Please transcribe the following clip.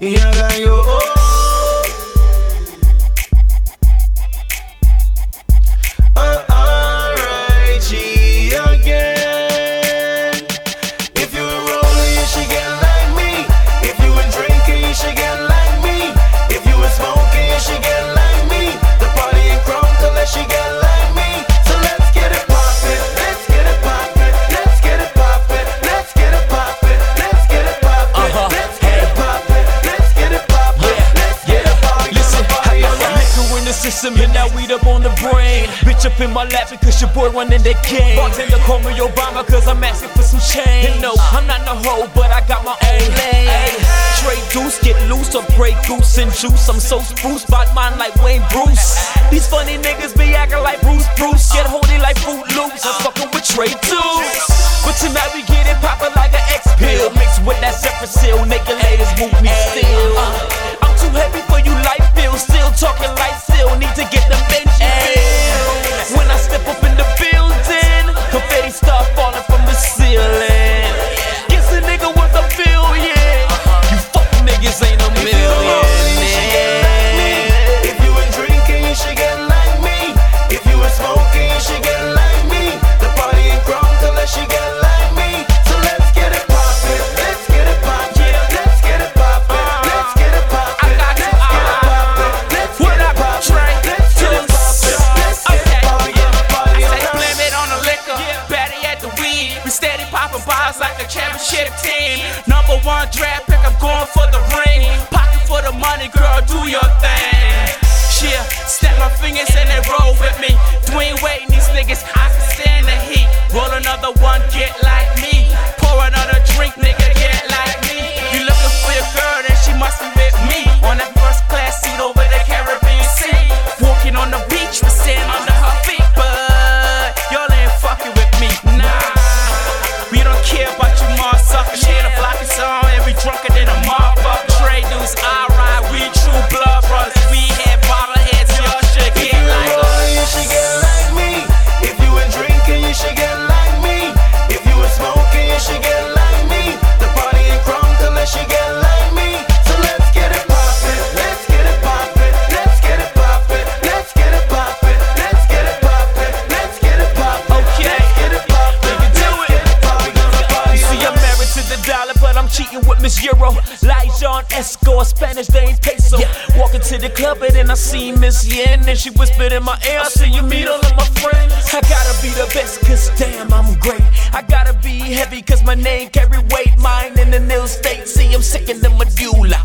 y oh. again. If you were rolling, you should get like me. If you were drinking, you should get rain. Bitch up in my lap because your boy in the game. Bartender call me Obama cause I'm asking for some change. And no, I'm not no hoe, but I got my own lane. Trade goose, get loose, or break goose and juice. I'm so spruce, bought mine like Wayne Bruce. These funny niggas be acting like Bruce Bruce. Get holy like Fruit Loops. I'm fucking with Tre Deuce. But tonight we get it poppin' like an X pill. Mixed with that separate seal, naked ladies move me draft pick, I'm going for the ring. Pocket for the money, girl, do your thing. Yeah, snap my fingers and they roll with me. Lijon Esco, Spanish, they ain't peso. Walking to the club, and then I see Miss Yen, and she whispered in my ear, I see you meet all of my friends. I gotta be the best, cause damn, I'm great. I gotta be heavy, cause my name carry weight. Mine in the new state, see, I'm sick in the medulla.